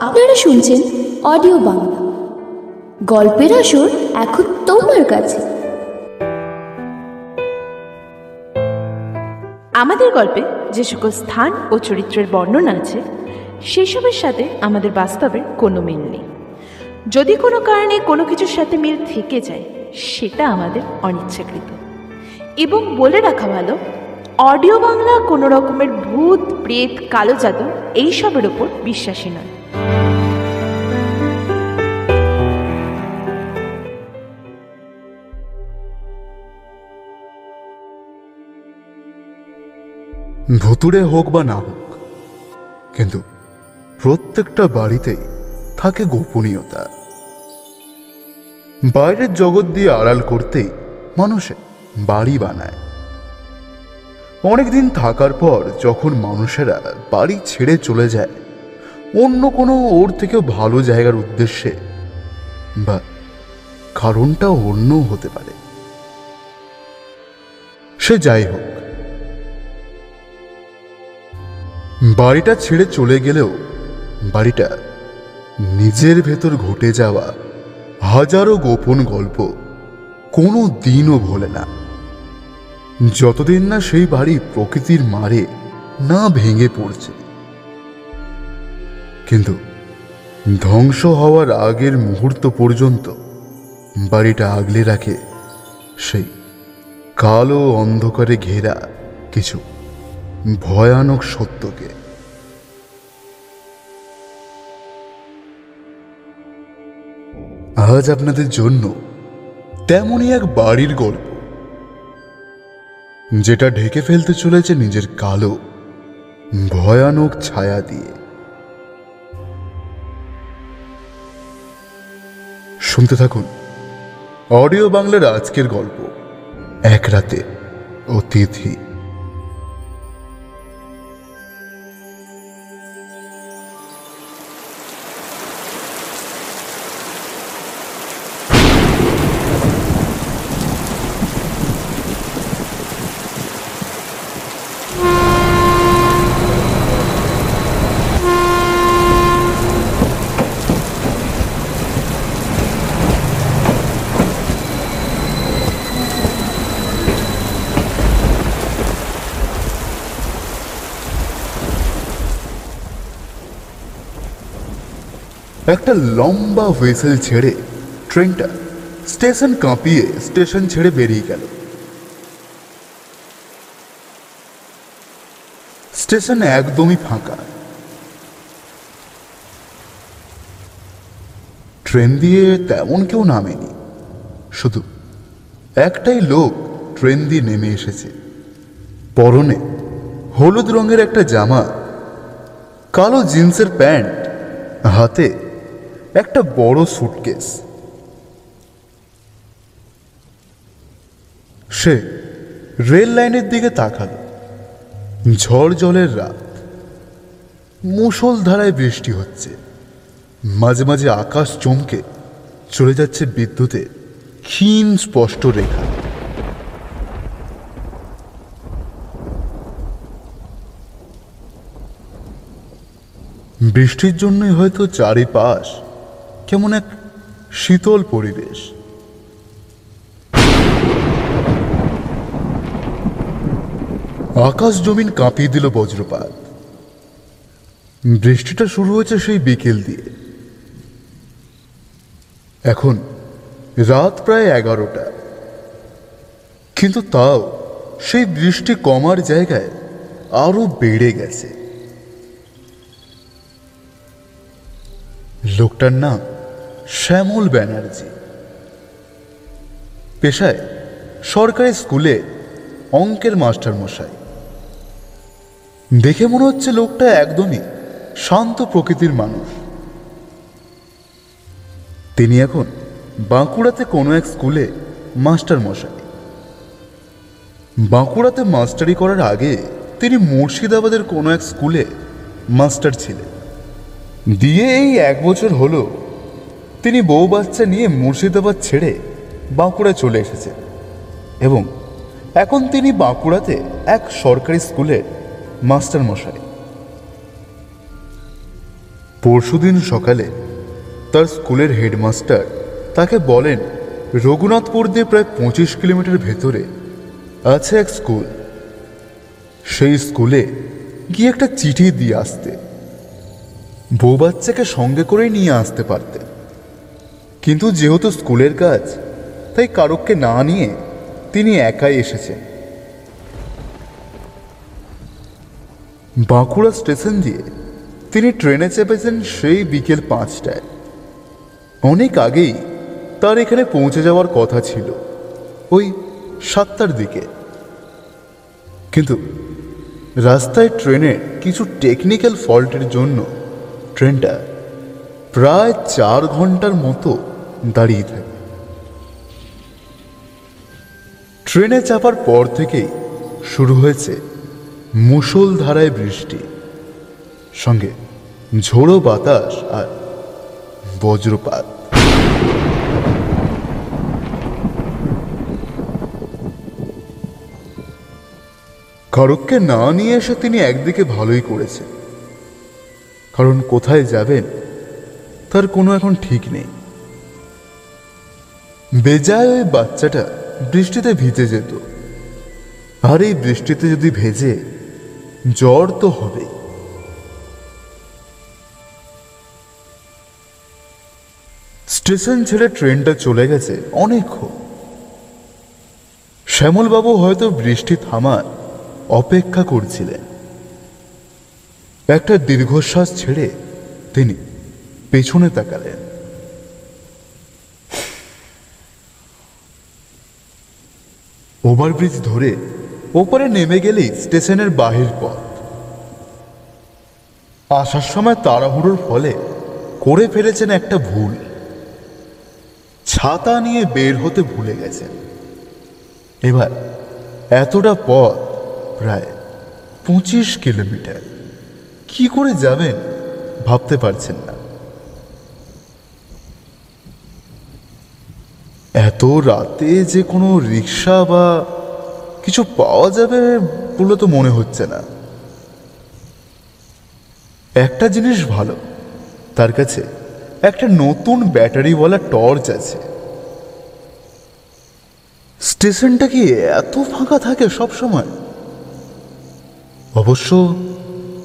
আপনারা শুনছেন অডিও বাংলা। গল্পের আসর এখন তোমার কাছে। আমাদের গল্পে যে সকল স্থান ও চরিত্রের বর্ণনা আছে, সেসবের সাথে আমাদের বাস্তবের কোনো মিল নেই। যদি কোনো কারণে কোনো কিছুর সাথে মিল থেকে যায়, সেটা আমাদের অনিচ্ছাকৃত। এবং বলে রাখা ভালো, অডিও বাংলা কোনো রকমের ভূত, প্রেত, কালো জাদু, এইসবের ওপর বিশ্বাসী নয়। ভুতুড়ে হোক বা না হোক, কিন্তু প্রত্যেকটা বাড়িতেই থাকে গোপনীয়তা। বাইরের জগৎ দিয়ে আড়াল করতেই মানুষে বাড়ি বানায়। অনেকদিন থাকার পর যখন মানুষেরা বাড়ি ছেড়ে চলে যায়, অন্য কোনো ওর থেকেও ভালো জায়গার উদ্দেশ্যে বা কারণটা অন্য হতে পারে। সে যাই হোক বাড়িটা ছেড়ে চলে গেলেও বাড়িটা নিজের ভেতর ঘটে যাওয়া হাজারো গোপন গল্প কোনো দিনও ভোলে না। যতদিন না সেই বাড়ি প্রকৃতির মারে না ভেঙে পড়ছে। কিন্তু ধ্বংস হওয়ার আগের মুহূর্ত পর্যন্ত বাড়িটা আগলে রাখে সেই কালো অন্ধকারে ঘেরা কিছু ভয়ানক সত্যকে। আজ আপনাদের জন্য তেমনই এক বাড়ির গল্প, যেটা ঢেকে ফেলতে চলেছে নিজের কালো, ভয়ানক ছায়া দিয়ে। শুনতে থাকুন অডিও বাংলার আজকের গল্প, এক রাতে অতিথি। একটা লম্বা ভেসেল ছেড়ে ট্রেনটা স্টেশন কাঁপিয়ে স্টেশন ছেড়ে বেরিয়ে গেল। স্টেশন একদমই ফাঁকা। ট্রেন দিয়ে তেমন কেউ নামেনি। শুধু একটাই লোক ট্রেন দিয়ে নেমে এসেছে। পরনে হলুদ রঙের একটা জামা, কালো জিন্সের প্যান্ট, হাতে একটা বড় সুটকেস সে রেল লাইনের দিকে তাকাল। ঝড় জলের রাত। মুষলধারায় বৃষ্টি হচ্ছে। মাঝে মাঝে আকাশ চমকে চলে যাচ্ছে বিদ্যুতে ক্ষীণ স্পষ্ট রেখা। বৃষ্টির জন্যই হয়তো চারিপাশ কেমন এক শীতল পরিবেশ। আকাশ জমিন কাঁপিয়ে দিল বজ্রপাত। বৃষ্টিটা শুরু হয়েছে সেই বিকেল দিয়ে। এখন রাত প্রায় এগারোটা। কিন্তু তাও সেই বৃষ্টি কমার জায়গায় আরও বেড়ে গেছে। লোকটার নাম শ্যামল ব্যানার্জি। পেশায় সরকারি স্কুলে অঙ্কের মাস্টার মশাই দেখে মনে হচ্ছে লোকটা একদমই শান্ত প্রকৃতির মানুষ। তিনি এখন বাঁকুড়াতে কোনো এক স্কুলে মাস্টার মশাই বাঁকুড়াতে মাস্টারি করার আগে তিনি মুর্শিদাবাদের কোনো এক স্কুলে মাস্টার ছিলেন। দিয়ে এই এক বছর হলো তিনি বউ বাচ্চা নিয়ে মুর্শিদাবাদ ছেড়ে বাঁকুড়া চলে এসেছেন এবং এখন তিনি বাঁকুড়াতে এক সরকারি স্কুলের মাস্টার মশাই। পরশুদিন সকালে তার স্কুলের হেডমাস্টার তাকে বলেন, রঘুনাথপুর দিয়ে প্রায় পঁচিশ কিলোমিটার ভেতরে আছে এক স্কুল। সেই স্কুলে গিয়ে একটা চিঠি দিয়ে আসতে। বউ বাচ্চাকে সঙ্গে করে নিয়ে আসতে পারতে কিন্তু যেহেতু স্কুলের কাজ, তাই কারককে না নিয়ে তিনি একাই এসেছেন। বাঁকুড়া স্টেশন দিয়ে তিনি ট্রেনে চেপেছেন সেই বিকেল পাঁচটায়। অনেক আগেই তার এখানে পৌঁছে যাওয়ার কথা ছিল, ওই সাতটার দিকে। কিন্তু রাস্তায় ট্রেনের কিছু টেকনিক্যাল ফল্টের জন্য ট্রেনটা প্রায় চার ঘণ্টার মতো দাঁড়িয়ে থাকে। ট্রেনে চাপার পর থেকেই শুরু হয়েছে মুষলধারায় বৃষ্টি। সঙ্গে ঝোড়ো বাতাস আর বজ্রপাত। কারককে না নিয়ে এসে তিনি একদিকে ভালোই করেছেন। কারণ কোথায় যাবেন, তার কোনো এখন ঠিক নেই। বেজায় ওই বাচ্চাটা বৃষ্টিতে ভিজে যেত। আর এই বৃষ্টিতে যদি ভেজে, জ্বর তো হবেই স্টেশন ছেড়ে ট্রেনটা চলে গেছে অনেকক্ষণ। শ্যামলবাবু হয়তো বৃষ্টি থামার অপেক্ষা করছিলেন। একটা দীর্ঘশ্বাস ছেড়ে তিনি পেছনে তাকালেন। ওভারব্রিজ ধরে ওপরে নেমে গেলেই স্টেশনের বাহির পথ। আসার সময় তাড়াহুড়োর ফলে করে ফেলেছেন একটা ভুল। ছাতা নিয়ে বের হতে ভুলে গেছেন। এবার এতটা পথ প্রায় পঁচিশ কিলোমিটার। কি করে যাবেন ভাবতে পারছেন না। এত রাতে যে কোনো রিক্সা বা কিছু পাওয়া যাবে বলে তো মনে হচ্ছে না। একটা জিনিস ভালো, তার কাছে একটা নতুন ব্যাটারিওয়ালা টর্চ আছে। স্টেশনটা কি এত ফাঁকা থাকে সব সময়? অবশ্য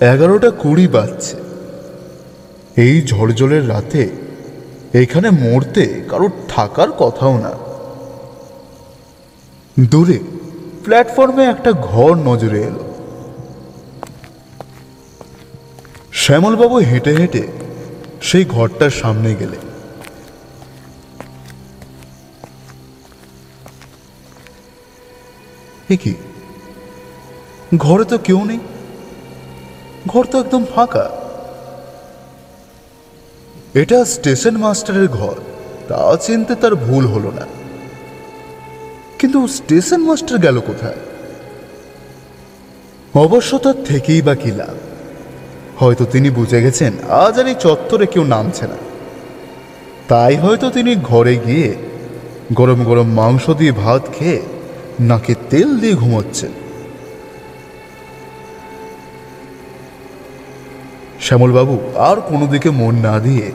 এগারোটা কুড়ি বাজছে। এই ঝড়জলের রাতে এখানে মরতে কারোর থাকার কথাও না। দূরে। প্ল্যাটফর্মে একটা ঘর নজরে এলো। শ্যামলবাবু হেঁটে হেঁটে সেই ঘরটার সামনে গেলে কি? ঘরে তো কেউ নেই। ঘর তো একদম ফাঁকা। এটা স্টেশন মাস্টারের ঘর। তা চিনতে তার ভুল হলো না। কিন্তু স্টেশন মাস্টার গেল কোথায়? অবশ্য তার থেকেই বা কি লাভ? হয়তো তিনি বুঝে গেছেন, আজ আর এই চত্বরে কেউ নামছে না। তাই হয়তো তিনি ঘরে গিয়ে গরম গরম মাংস দিয়ে ভাত খেয়ে নাকে তেল দিয়ে ঘুমোচ্ছেন। শ্যামলবাবু, আর কোনো দিকে মন না দিয়ে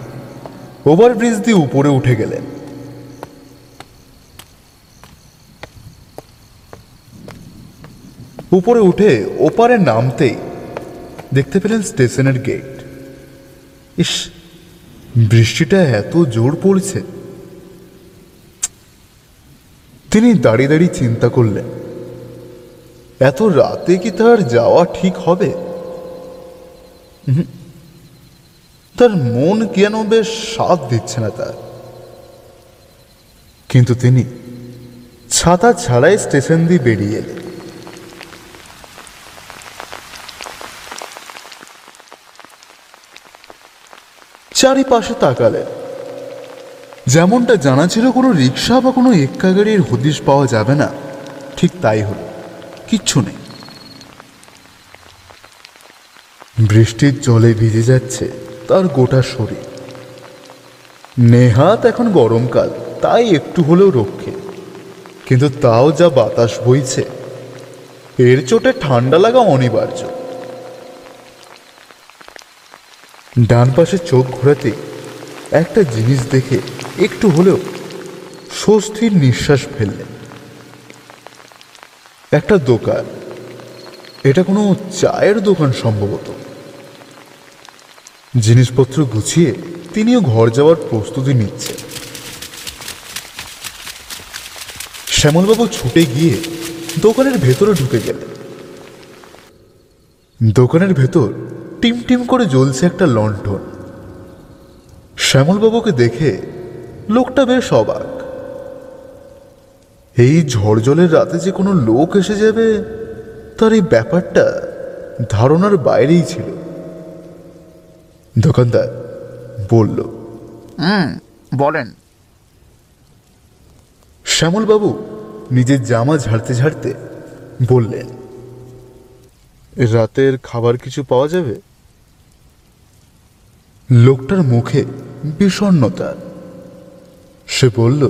ওভারব্রিজ দিয়ে উপরে উঠে গেলেন। উপরে উঠে ওপারে নামতেই দেখতে পেলেন স্টেশনের গেট। ইস, বৃষ্টিটা এত জোর পড়ছে। তিনি দাঁড়িয়ে দাঁড়িয়ে চিন্তা করলেন, এত রাতে কি তার যাওয়া ঠিক হবে। তার মন কেন বেশ সাথ দিচ্ছে না তার? কিন্তু তিনি ছাতা ছাড়াই স্টেশন দিয়ে বেরিয়ে এলেন। চারিপাশে তাকালেন যেমনটা জানা ছিল, কোনো রিক্সা বা কোনো এক্কা গাড়ির হদিশ পাওয়া যাবে না। ঠিক তাই হলো। কিচ্ছু নেই। বৃষ্টির জলে ভিজে যাচ্ছে তার গোটা শরীর। নেহাত এখন গরমকাল, তাই একটু হলেও রক্ষে। কিন্তু তাও যা বাতাস বইছে, এর চোটে ঠান্ডা লাগা অনিবার্য। ডান পাশে চোখ ঘোরাতে একটা জিনিস দেখে একটু হলেও স্বস্তির নিঃশ্বাস ফেললেন একটা দোকান। এটা কোনো চায়ের দোকান সম্ভবত। জিনিসপত্র গুছিয়ে তিনিও ঘর যাওয়ার প্রস্তুতি নিচ্ছেন। শ্যামলবাবু ছুটে গিয়ে দোকানের ভেতরে ঢুকে গেলেন। দোকানের ভেতর টিম টিম করে জ্বলছে একটা লণ্ঠন। শ্যামলবাবুকে দেখে লোকটা বেশ অবাক। এই ঝড় জলের রাতে যে কোনো লোক এসে যাবে তার এই ব্যাপারটা ধারণার বাইরেই ছিল। দোকানদার বলল হুম বলেন। শ্যামলবাবু নিজের জামা ঝাড়তে ঝাড়তে বললেন রাতের খাবার কিছু পাওয়া যাবে? লোকটার মুখে বিষণ্ণতা। সে বলল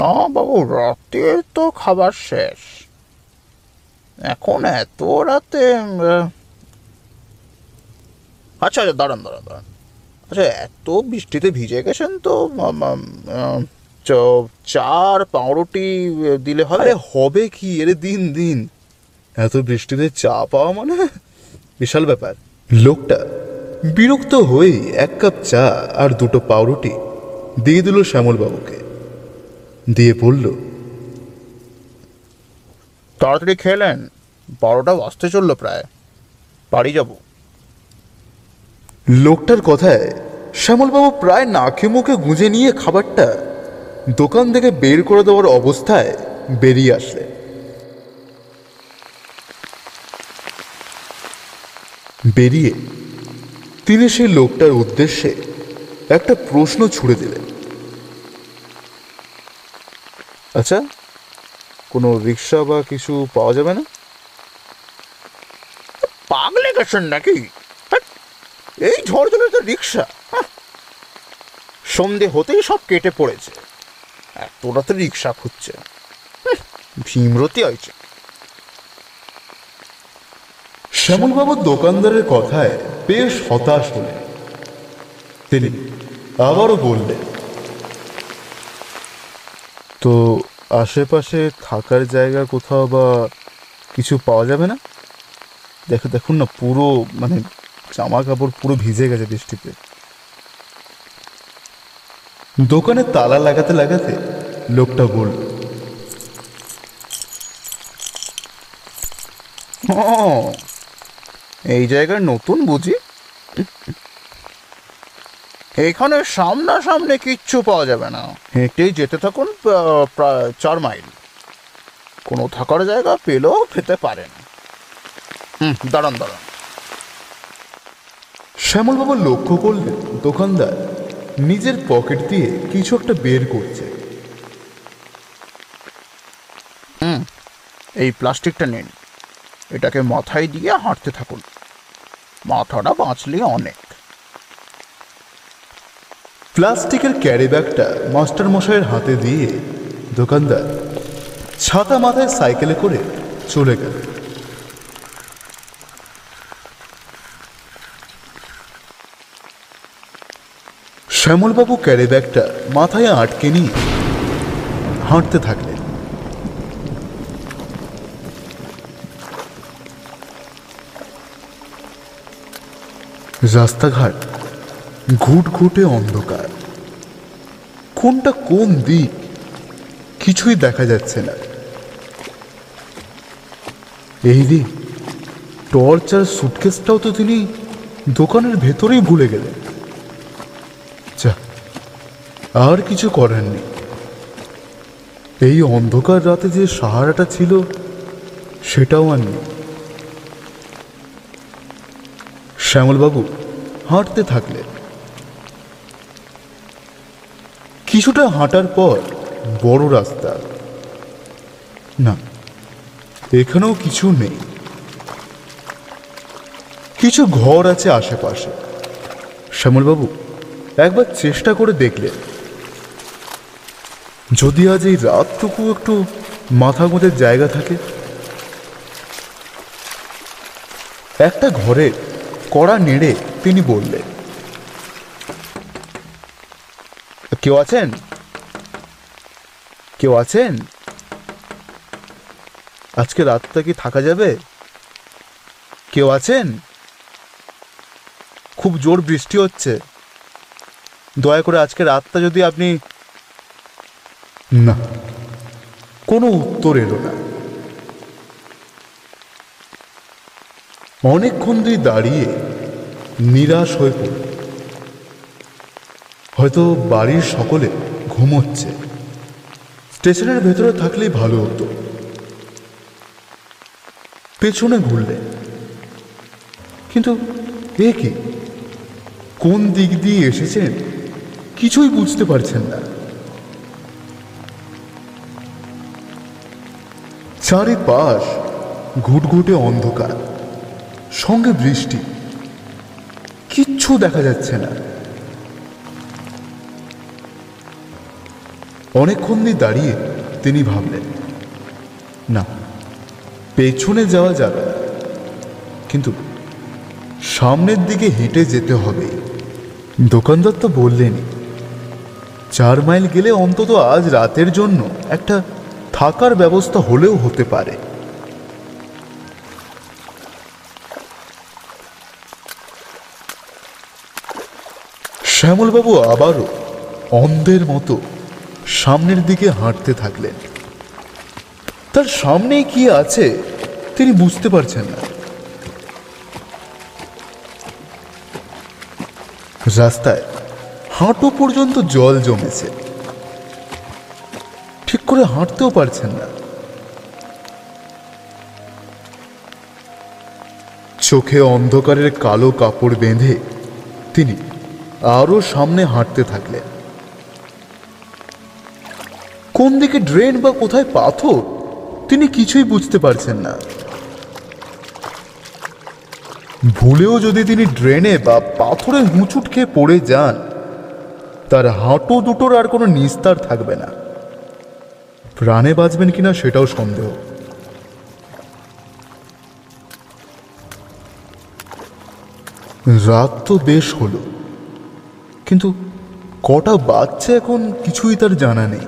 না বাবু রাতে তো খাবার শেষ। এখন এত রাতে আচ্ছা আচ্ছা দাঁড়ান দাঁড়ান দাঁড়ান। আচ্ছা এত বৃষ্টিতে ভিজে গেছেন তো চার পাউরুটি দিলে হবে? হবে কি? এর দিন দিন। এত বৃষ্টিতে চা পাওয়া মানে? বিশাল ব্যাপার। লোকটা বিরক্ত হয়েই এক কাপ চা আর দুটো পাউরুটি দিয়ে দিল শ্যামলবাবুকে। দিয়ে বলল তাড়াতাড়ি খেলেন বারোটা বাজতে চলল প্রায় বাড়ি যাব। লোকটার কথায় শ্যামলবাবু প্রায় নাকে মুখে গুঁজে নিয়ে খাবারটা দোকান থেকে বের করে দেওয়ার অবস্থায় বেরিয়ে আসলেন। বেরিয়ে তিনি সেই লোকটার উদ্দেশ্যে একটা প্রশ্ন ছুড়ে দিলেন। আচ্ছা কোনো রিক্সা বা কিছু পাওয়া যাবে না? পাগলে গেছেন নাকি? এই ঝড় জলে তো রিক্সা। সন্ধে হতেই সব কেটে পড়েছে। এত রাতে রিক্সা খুঁজছে। ভীমরতি হয়েছে। শ্যামলবাবু দোকানদারের কথায় বেশ হতাশ হলেন। তিনি আবারও বললেন, তো আশেপাশে থাকার জায়গা কোথাও বা কিছু পাওয়া যাবে না? দেখো, দেখুন না, পুরো মানে জামা কাপড় পুরো ভিজে গেছে বৃষ্টিতে। দোকানে তালা লাগাতে লাগাতে লোকটা বলল, ও এই জায়গায় নতুন বুঝি? এখানে সামনাসামনি কিচ্ছু পাওয়া যাবে না। হেঁটেই যেতে থাকুন প্রায় চার মাইল। কোনো থাকার জায়গা পেলেও পেতে পারেন। হুম দাঁড়ান দাঁড়ান। শ্যামলবাবু লক্ষ্য করলেন দোকানদার নিজের পকেট দিয়ে কিছু একটা বের করছে। হুম এই প্লাস্টিকটা নিন। এটাকে মাথায় দিয়ে হাঁটতে থাকুন। মাথাটা বাঁচলে অনেক। প্লাস্টিকের ক্যারি ব্যাগটা মাস্টার মশাইয়ের হাতে দিয়ে দোকানদার ছাতা মাথায় সাইকেলে করে চলে গেল। শ্যামলবাবু ক্যারি ব্যাগটা মাথায় আটকে নিয়ে হাঁটতে থাকলেন। রাস্তাঘাট ঘুটঘুটে অন্ধকার। কোনটা কোন দিক কিছুই দেখা যাচ্ছে না। এই দিক টর্চ আর সুটকেসটাও তো তিনি দোকানের ভেতরেই ভুলে গেলেন। যা, আর কিছু করার নেই। এই অন্ধকার রাতে যে সাহারাটা ছিল, সেটাও আর নেই। শ্যামলবাবু, হাঁটতে থাকলেন। কিছুটা হাঁটার পর বড় রাস্তা। না, এখানেও কিছু নেই। কিছু ঘর আছে আশেপাশে। শ্যামলবাবু, একবার চেষ্টা করে দেখলেন। যদি আজ এই রাতটুকু একটু মাথা গোঁজের জায়গা থাকে। একটা ঘরে কড়া নেড়ে তিনি বললেন, কেউ আছেন? কেউ আছেন? আজকে রাতটা কি থাকা যাবে? কেউ আছেন? খুব জোর বৃষ্টি হচ্ছে। দয়া করে আজকে রাতটা যদি আপনি না, কোনো উত্তর এলো না। অনেকক্ষণ ধরে দাঁড়িয়ে নিরাশ হয়ে পড়ল। হয়তো বাড়ির সকলে ঘুমোচ্ছে। স্টেশনের ভেতরে থাকলেই ভালো হতো। পেছনে ঘুরলে। কিন্তু এ কি? কোন দিক দিয়ে এসেছেন? কিছুই বুঝতে পারছেন না। চারিপাশ ঘুটঘুটে অন্ধকার। সঙ্গে বৃষ্টি। কিচ্ছু দেখা যাচ্ছে না। অনেকক্ষণ দিয়ে দাঁড়িয়ে তিনি ভাবলেন, না, পেছনে যাওয়া যাবে কিন্তু সামনের দিকে হেঁটে যেতে হবে। দোকানদার তো বললেনই, চার মাইল গেলে অন্তত আজ রাতের জন্য একটা থাকার ব্যবস্থা হলেও হতে পারে। শ্যামলবাবু আবারও অন্ধের মতো সামনের দিকে হাঁটতে থাকলেন। তার সামনে কি আছে তিনি বুঝতে পারছেন না। রাস্তায় হাঁটু পর্যন্ত জল জমেছে। ঠিক করে হাঁটতেও পারছেন না। চোখে অন্ধকারের কালো কাপড় বেঁধে তিনি আরও সামনে হাঁটতে থাকলেন কোন দিকে ড্রেন বা কোথায় পাথর? তিনি কিছুই বুঝতে পারছেন না। ভুলেও যদি তিনি ড্রেনে বা পাথরে হুঁচুট খেয়ে পড়ে যান, তার হাঁটু দুটোর আর কোনো নিস্তার থাকবে না। প্রাণে বাঁচবেন কিনা সেটাও সন্দেহ। রাত তো বেশ হলো। কিন্তু কটা বাচ্চা এখন কিছুই তার জানা নেই।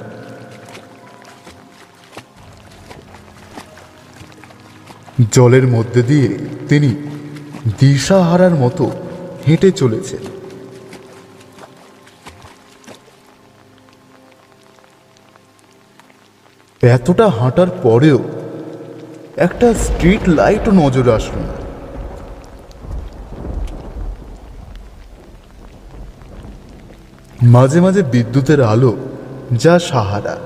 জলের মধ্যে দিয়ে তিনি দিশাহারার মতো হেঁটে চলেছেন। এতটা হাঁটার পরেও একটা স্ট্রিট লাইটও নজরে আসলো না। মাঝে মাঝে বিদ্যুতের আলো, যা সাহারা।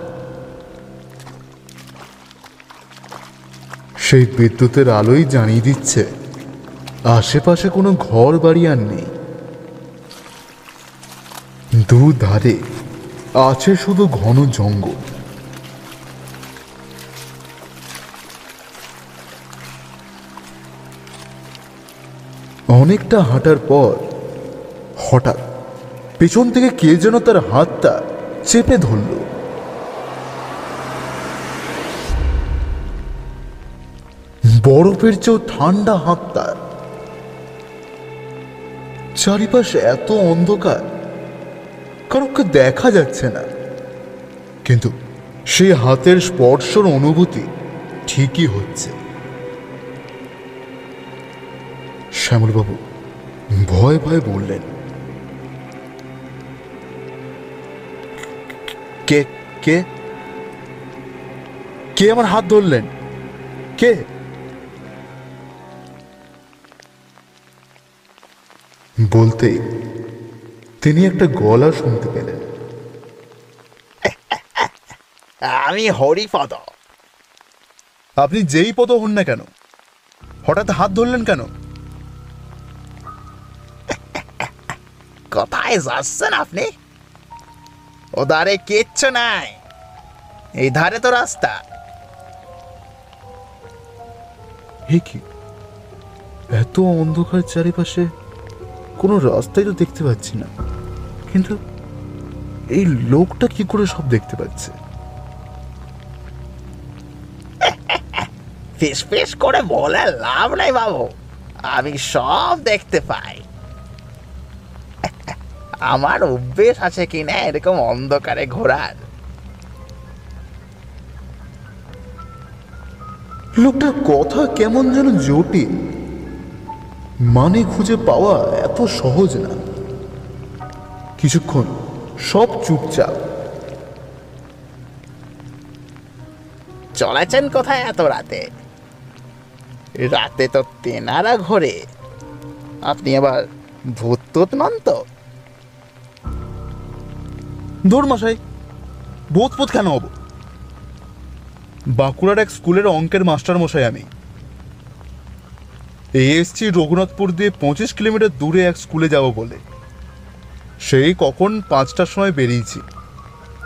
সেই বিদ্যুতের আলোই জানিয়ে দিচ্ছে, আশেপাশে কোনো ঘর বাড়ি আর নেই। দুধারে আছে শুধু ঘন জঙ্গল। অনেকটা হাঁটার পর হঠাৎ পেছন থেকে কে যেন তার হাতটা চেপে ধরল। বরফের চেয়েও ঠান্ডা হাত তার চারিপাশে এত অন্ধকার, কারোকে দেখা যাচ্ছে না। কিন্তু সেই হাতের স্পর্শর অনুভূতি ঠিকই হচ্ছে। শ্যামলবাবু ভয় ভয় বললেন কে? কে? কে আমার হাত ধরলেন? কে? বলতেই তিনি একটা গলা শুনতে পেলেন। আমি হরিপদ। আপনি যেই পদ হন না কেন? হঠাৎ হাত ধরলেন কেন? কোথায় যাচ্ছেন আপনি? ও ধারে কিচ্ছু নাই। এই ধারে তো রাস্তা। হে কি? এত অন্ধকার চারিপাশে কোনো রাস্তাই তো দেখতে পাচ্ছি না। কিন্তু এই লোকটা কি করে সব দেখতে পাচ্ছে? ফিস ফিস করে বলে লাভ নাই বাবু। আমি সব দেখতে পাই। আমার অভ্যেস আছে কি না এরকম অন্ধকারে ঘোরার। লোকটার কথা কেমন যেন জটিল। মানে খুঁজে পাওয়া এত সহজ না। কিছুক্ষণ সব চুপচাপ। চলেছেন কোথায় এত রাতে? রাতে তো তেনারা ঘোরে। আপনি আবার ভূত নন তো? দৌড় মশাই কেন হব? বাঁকুড়ার এক স্কুলের অঙ্কের মাস্টার মশাই আমি। এসছি রঘুনাথপুর দিয়ে পঁচিশ কিলোমিটার দূরে এক স্কুলে যাব বলে। সেই কখন পাঁচটার সময় বেরিয়েছি।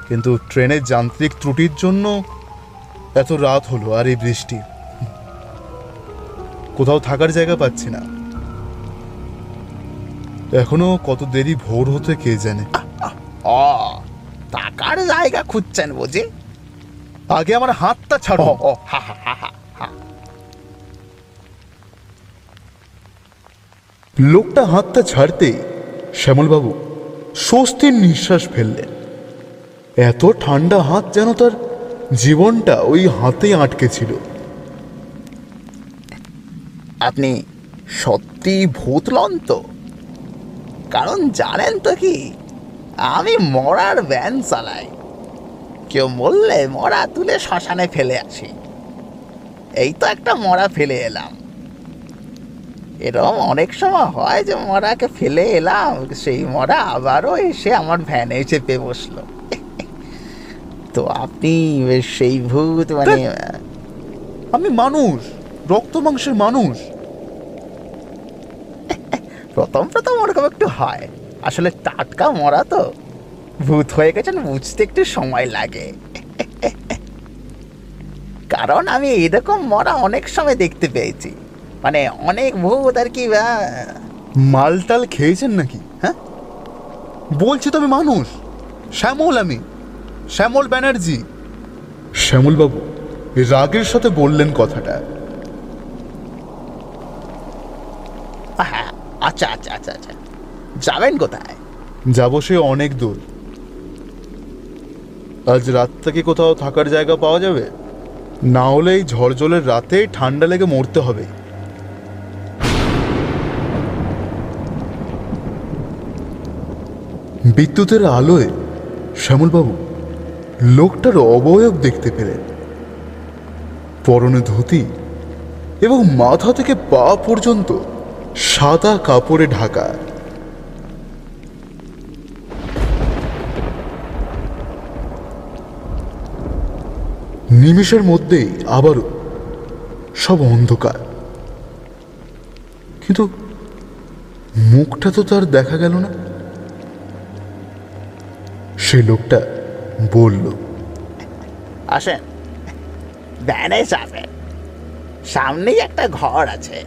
কিন্তু ট্রেনের যান্ত্রিক ত্রুটির জন্য এত রাত হলো আর এই বৃষ্টি। কোথাও থাকার জায়গা পাচ্ছি না। এখনও কত দেরি ভোর হতে কে জানে। ও টাকার জায়গা খুঁজছেন বুঝি? আগে আমার হাতটা ছাড়ো। ও হা হা হা হা হা। লোকটা হাতটা ছাড়তেই শ্যামলবাবু স্বস্তির নিঃশ্বাস ফেললেন। এত ঠান্ডা হাত যেন তার জীবনটা ওই হাতেই আটকে ছিল। আপনি সত্যি ভূত লন তো কারণ জানেন তো কি? আমি মরার ভ্যান চালাই। কেউ বললে মরা তুলে শ্মশানে ফেলে আসি। এই তো একটা মরা ফেলে এলাম। এরকম অনেক সময় হয় যে মরাকে ফেলে এলাম সেই মরা আবারও এসে আমার ভ্যানে চেপে বসল। তো আপনি সেই ভূত মানে আমি মানুষ রক্ত মাংসের মানুষ। প্রথম প্রথম ওরকম একটু হয়। আসলে টাটকা মরা তো। ভূত হয়ে গেছেন বুঝতে একটু সময় লাগে। কারণ আমি এরকম মরা অনেক সময় দেখতে পেয়েছি। মানে অনেক ভূত আর কি মালটাল খেয়েছেন নাকি? হ্যাঁ? বলছি তো আমি মানুষ। শ্যামল আমি। শ্যামল ব্যানার্জি। শ্যামলবাবু রাগের সাথে বললেন কথাটা। হ্যাঁ আচ্ছা আচ্ছা আচ্ছা আচ্ছা। যাবেন কোথায়? যাব সে অনেক দূর। আজ রাতটা কি কোথাও থাকার জায়গা পাওয়া যাবে? না হলে এই ঝড় জলের রাতে ঠান্ডা লেগে মরতে হবে। বিদ্যুতের আলোয় শ্যামলবাবু, লোকটার অবয়ব দেখতে পেলেন। পরনে ধুতি এবং মাথা থেকে পা পর্যন্ত সাদা কাপড়ে ঢাকা। নিমিষের মধ্যেই আবারও সব অন্ধকার। কিন্তু মুখটা তো তার দেখা গেল না। সে লোকটা বলল, আসেন। ভ্যানে যাবেন সামনেই একটা ঘর আছে।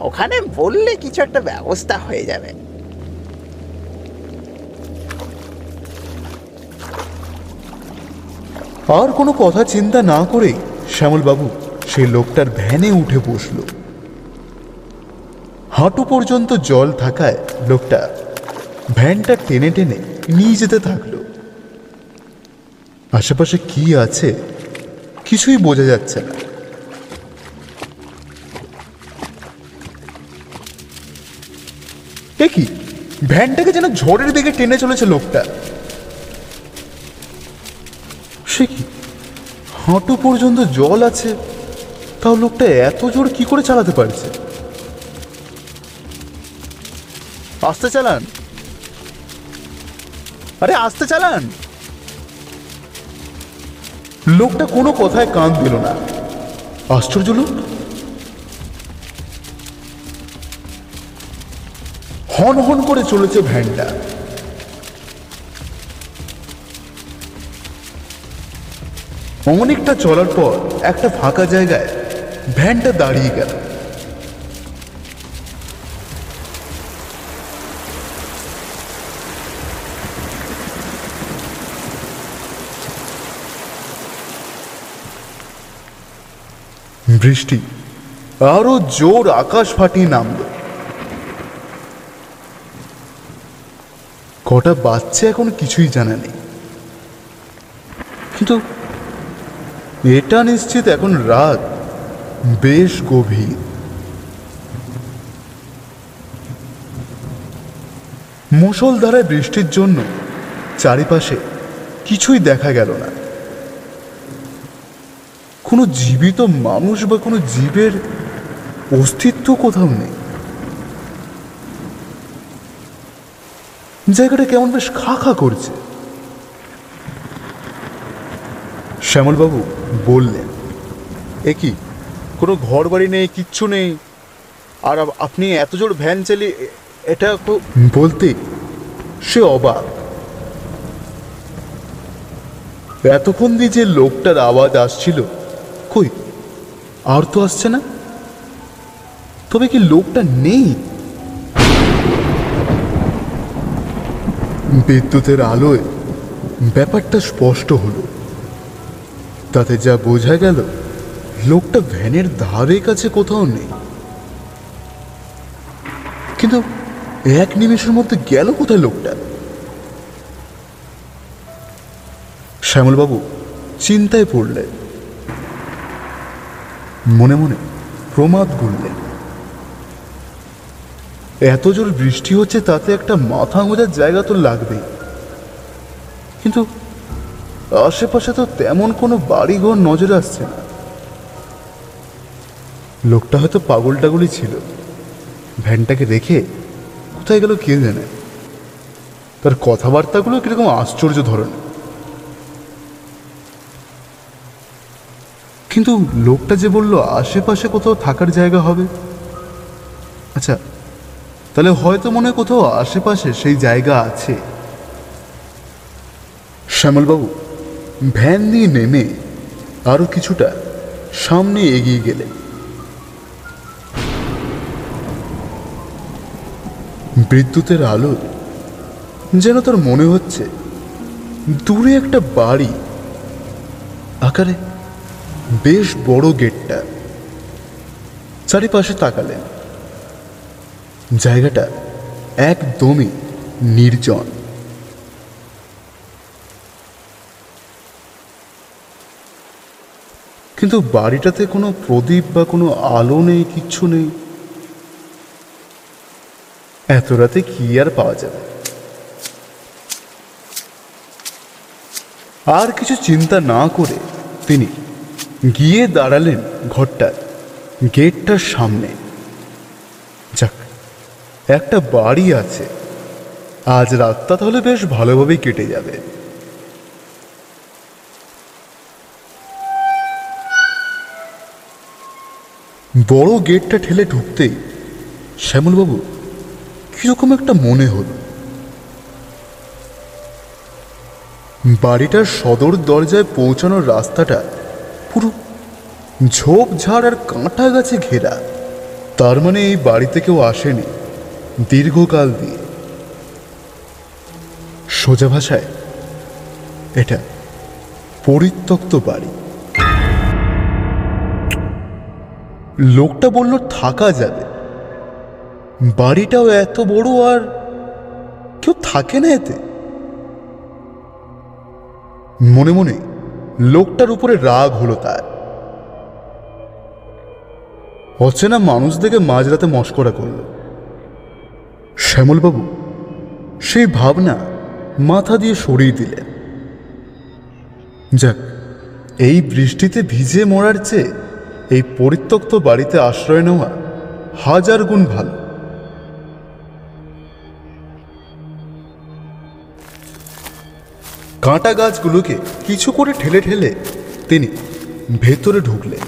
ওখানে বললে কিছু একটা ব্যবস্থা হয়ে যাবে। আর কোনো কথা চিন্তা না করেই শ্যামলবাবু সেই লোকটার ভ্যানে উঠে বসল। হাঁটু পর্যন্ত জল থাকায় লোকটা ভ্যানটা টেনে টেনে নিয়ে যেতে থাকল। আশেপাশে কি আছে কিছুই বোঝা যাচ্ছে না। কি? ভ্যানটাকে যেন ঝড়ের দিকে টেনে চলেছে লোকটা। হাঁটু পর্যন্ত জল আছে, তাও লোকটা এত জোর কি করে চালাতে পারছে? আস্তে চালান। আরে, আস্তে চালান। লোকটা কোনো কথায় কান দিল না। আশ্চর্য লোক। হন হন করে চলেছে ভ্যানটা। অনেকটা চলার পর একটা ফাঁকা জায়গায় ভ্যানটা দাঁড়িয়ে গেল। বৃষ্টি আরও জোর আকাশ ফাটিয়ে নামল। কটা বাচ্চা এখন কিছুই জানা নেই। কিন্তু এটা নিশ্চিত এখন রাত। বেশ গভীর। মুষলধারায় বৃষ্টির জন্য চারিপাশে কিছুই দেখা গেল না। কোনো জীবিত মানুষ বা কোনো জীবের অস্তিত্ব কোথাও নেই। জায়গাটা কেমন বেশ খা খা করছে। শ্যামলবাবু বললেন এ কি কোনো ঘর বাড়ি নেই কিচ্ছু নেই? আর আপনি এত জোর ভ্যান চালিয়ে এটা তো- বলতে সে অবাক। এতক্ষণ দিয়ে যে লোকটার আওয়াজ আসছিল কই আর তো আসছে না? তবে কি লোকটা নেই? বিদ্যুতের আলোয় ব্যাপারটা স্পষ্ট হলো। তাতে যা বোঝা গেল, লোকটা ভ্যানের ধারে কাছে কোথাও নেই। কিন্তু এক নিমেষের মধ্যে গেল কোথায় লোকটা? শ্যামলবাবু চিন্তায় পড়লেন। মনে মনে প্রমাদ গুনলেন। এত জোর বৃষ্টি হচ্ছে তাতে একটা মাথা গোজার জায়গা তো লাগবেই। কিন্তু আশেপাশে তো তেমন কোনো বাড়িঘর নজরে আসছে না। লোকটা হয়তো পাগল ছিল। ভ্যানটাকে রেখে কোথায় গেল কে জানে। তার কথাবার্তাগুলো কীরকম আশ্চর্য ধরনের। কিন্তু লোকটা যে বলল আশেপাশে কোথাও থাকার জায়গা হবে। আচ্ছা তাহলে হয়তো মনে কোথাও আশেপাশে সেই জায়গা আছে। শ্যামলবাবু ভ্যান দিয়ে নেমে আরও কিছুটা সামনে এগিয়ে গেলেন বিদ্যুতের আলো যেন তার মনে হচ্ছে দূরে একটা বাড়ি। আকারে বেশ বড় গেটটা চারিপাশে তাকালেন। জায়গাটা একদমই নির্জন। কিন্তু বাড়িটাতে কোনো প্রদীপ বা কোনো আলো নেই, কিচ্ছু নেই। এত রাতে কি আর পাওয়া যাবে? আর কিছু চিন্তা না করে তিনি গিয়ে দাঁড়ালেন ঘরটার গেটটার সামনে। যাক, একটা বাড়ি আছে। আজ রাতটা তাহলে বেশ ভালোভাবেই কেটে যাবে। বড় গেটটা ঠেলে ঢুকতেই শ্যামলবাবু কীরকম একটা মনে হলো। বাড়িটার সদর দরজায় পৌঁছানোর রাস্তাটা পুরো ঝোপঝাড় আর কাঁটা গাছে ঘেরা। তার মানে এই বাড়িতে কেউ আসেনি দীর্ঘকাল দিয়ে। সোজা ভাষায়, এটা পরিত্যক্ত বাড়ি। লোকটা বলল, থাকা যাবে। বাড়িটাও এত বড় আর কেউ থাকে না এতে। মনে মনে লোকটার উপরে রাগ হলো তার। অচেনা মানুষ দেখে মাঝরাতে মস্করা করল। শ্যামলবাবু, সেই ভাবনা মাথা দিয়ে সরিয়ে দিলেন। যাক, এই বৃষ্টিতে ভিজে মরার চেয়ে এই পরিত্যক্ত বাড়িতে আশ্রয় নেওয়া হাজার গুণ ভালো। কাঁটা গাছগুলোকে কিছু করে ঠেলে ঠেলে তিনি ভেতরে ঢুকলেন।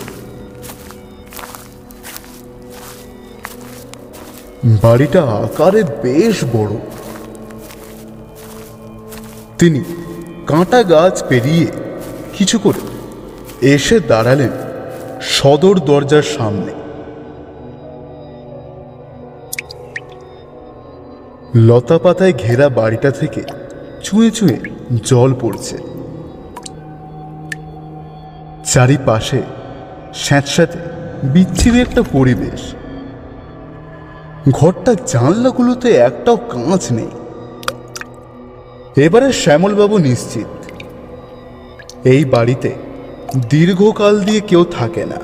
বাড়িটা আকারে বেশ বড়। তিনি কাঁটা গাছ পেরিয়ে কিছু করে এসে দাঁড়ালেন। সদর দরজার সামনে। লতা পাতায় ঘেরা বাড়িটা থেকে চুঁয়ে চুঁয়ে জল পড়ছে। চারিপাশে স্যাঁতস্যাঁতে বিচ্ছিরি একটা পরিবেশ। ঘরটার জানলাগুলোতে একটাও কাঁচ নেই। এবারে শ্যামলবাবু নিশ্চিত, এই বাড়িতে দীর্ঘকাল দিয়ে কেউ থাকে না।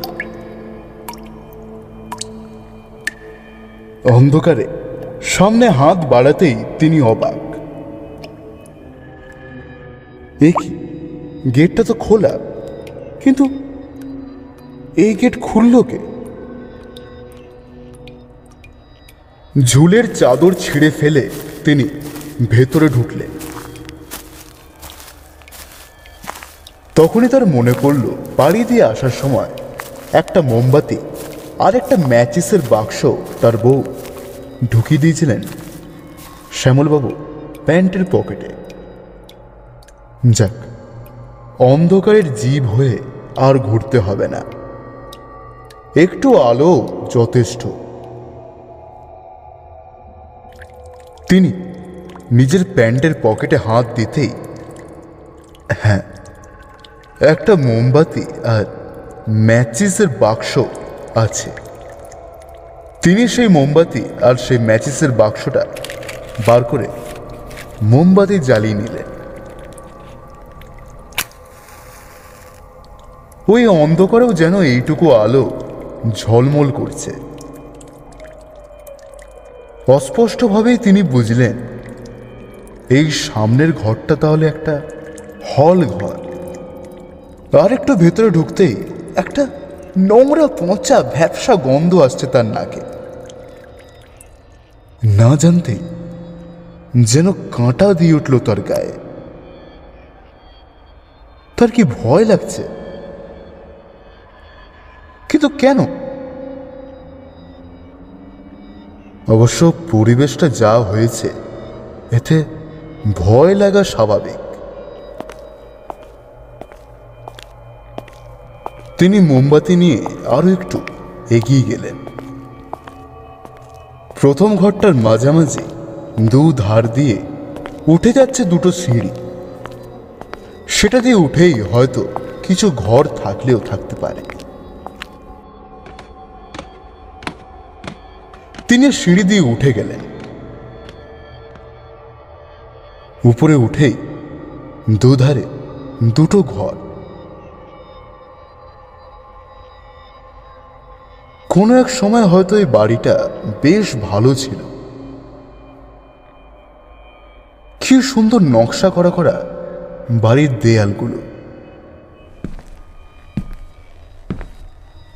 অন্ধকারে সামনে হাত বাড়াতেই তিনি অবাক। কি? গেটটা তো খোলা, কিন্তু এই গেট খুলল কে? ঝুলের চাদর ছিঁড়ে ফেলে তিনি ভেতরে ঢুকলেন। তখনই তার মনে পড়ল, বাড়ি দিয়ে আসার সময় একটা মোমবাতি আর একটা ম্যাচিসের বাক্স তার বউ ঢুকিয়ে দিয়েছিলেন শ্যামলবাবু প্যান্টের পকেটে। যাক, অন্ধকারের জীব হয়ে আর ঘুরতে হবে না। একটু আলো যথেষ্ট। তিনি নিজের প্যান্টের পকেটে হাত দিতেই হ্যাঁ একটা মোমবাতি আর ম্যাচিসের বাক্স আছে। তিনি সেই মোমবাতি আর সেই ম্যাচিসের বাক্সটা বার করে মোমবাতি জ্বালিয়ে নিলেন। ওই অন্ধকারেও যেন এইটুকু আলো ঝলমল করছে। অস্পষ্টভাবেই তিনি বুঝলেন, এই সামনের ঘরটা তাহলে একটা হল ঘর। আর একটু ভেতরে ঢুকতেই একটা নোংরা পচা ভ্যাবসা গন্ধ আসছে তার নাকে। না জানতেই যেন কাঁটা দিয়ে উঠল তার গায়ে। তার কি ভয় লাগছে? কিন্তু কেন? অবশ্য পরিবেশটা যা হয়েছে, এতে ভয় লাগা স্বাভাবিক। তিনি মোমবাতি নিয়ে আরও একটু এগিয়ে গেলেন। প্রথম ঘরটার মাঝামাঝি দু ধার দিয়ে উঠে যাচ্ছে দুটো সিঁড়ি। সেটা দিয়ে উঠেই হয়তো কিছু ঘর থাকলেও থাকতে পারে। তিনি সিঁড়ি দিয়ে উঠে গেলেন। উপরে উঠেই দুধারে দুটো ঘর। কোনো এক সময় হয়তো এই বাড়িটা বেশ ভালো ছিল। কি সুন্দর নকশা করা করা বাড়ির দেয়ালগুলো।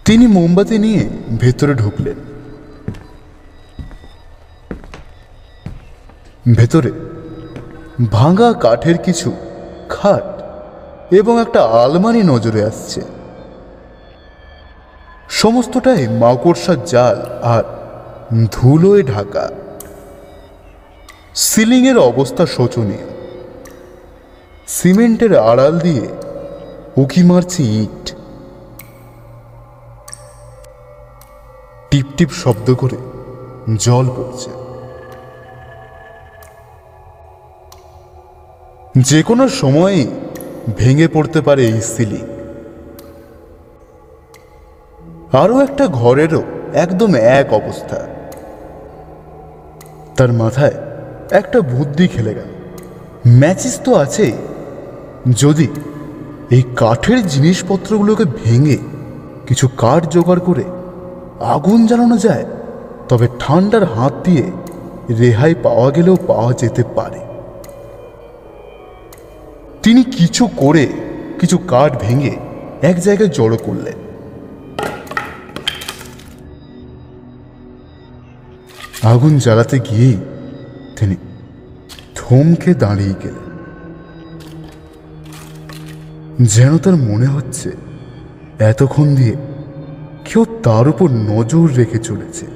তিনি মোমবাতি নিয়ে ভেতরে ঢুকলেন। ভেতরে ভাঙা কাঠের কিছু খাট এবং একটা আলমারি নজরে আসছে। সমস্তটাই মাকড়সার জাল আর ধুলোয় ঢাকা। সিলিংয়ের অবস্থা শোচনীয়। সিমেন্টের আড়াল দিয়ে উকি মারছে ইট। টিপ টিপ শব্দ করে জল পড়ছে। যে কোনো সময়ই ভেঙে পড়তে পারে এই সিলিং। আরও একটা ঘরেরও একদম এক অবস্থা। তার মাথায় একটা বুদ্ধি খেলে গেল। ম্যাচিস তো আছেই যদি এই কাঠের জিনিসপত্রগুলোকে ভেঙে কিছু কাঠ জোগাড় করে আগুন জ্বালানো যায়, তবে ঠান্ডার হাত দিয়ে রেহাই পাওয়া গেলেও পাওয়া যেতে পারে। তিনি কিছু করে কিছু কাঠ ভেঙে এক জায়গায় জড়ো করলেন। আগুন জ্বালাতে গিয়েই তিনি থমকে দাঁড়িয়ে গেলেন। যেন তার মনে হচ্ছে এতক্ষণ দিয়ে কেউ তার উপর নজর রেখে চলেছে।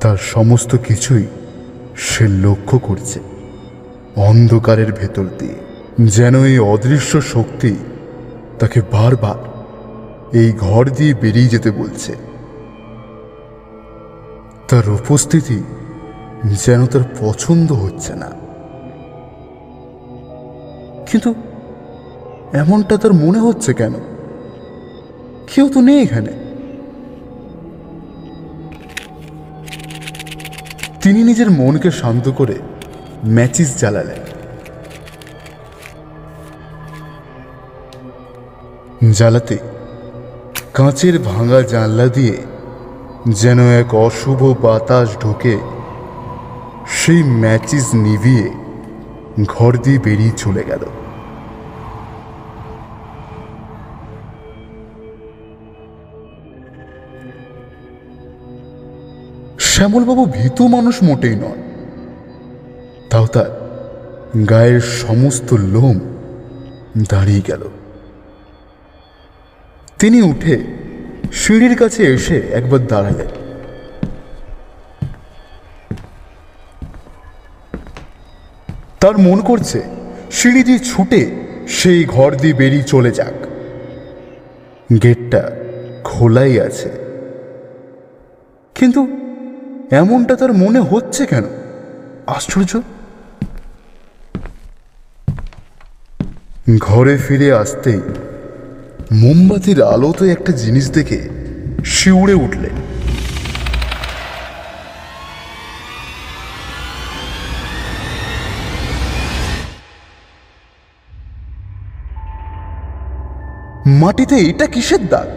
তার সমস্ত কিছুই সে লক্ষ্য করছে অন্ধকারের ভেতর দিয়ে। যেন এই অদৃশ্য শক্তি তাকে বারবার এই ঘর দিয়ে বেরিয়ে যেতে বলছে। তার উপস্থিতি যেন তার পছন্দ হচ্ছে না। কিন্তু এমনটা তার মনে হচ্ছে কেন? কেউ তো নেই এখানে। তিনি নিজের মনকে শান্ত করে ম্যাচিস জ্বালালেন। জ্বালাতে কাঁচের ভাঙা জানলা দিয়ে যেন এক অশুভ বাতাস ঢোকে। সেই ম্যাচিস নিভিয়ে ঘর দিয়ে বেরিয়ে চলে গেল। শ্যামলবাবু ভীতু মানুষ মোটেই নন। তাও তার গায়ের সমস্ত লোম দাঁড়িয়ে গেল। তিনি উঠে সিঁড়ির কাছে এসে একবার দাঁড়ালেন তার মন করছে, সিঁড়ি দিয়ে ছুটে, সেই ঘর দিয়ে বেরিয়ে চলে যাক। গেটটা খোলাই আছে। কিন্তু এমনটা তার মনে হচ্ছে কেন? আশ্চর্য। ঘরে ফিরে আসতেই মোমবাতির আলোতে একটা জিনিস দেখে শিউড়ে উঠলেন মাটিতে এটা কিসের দাগ?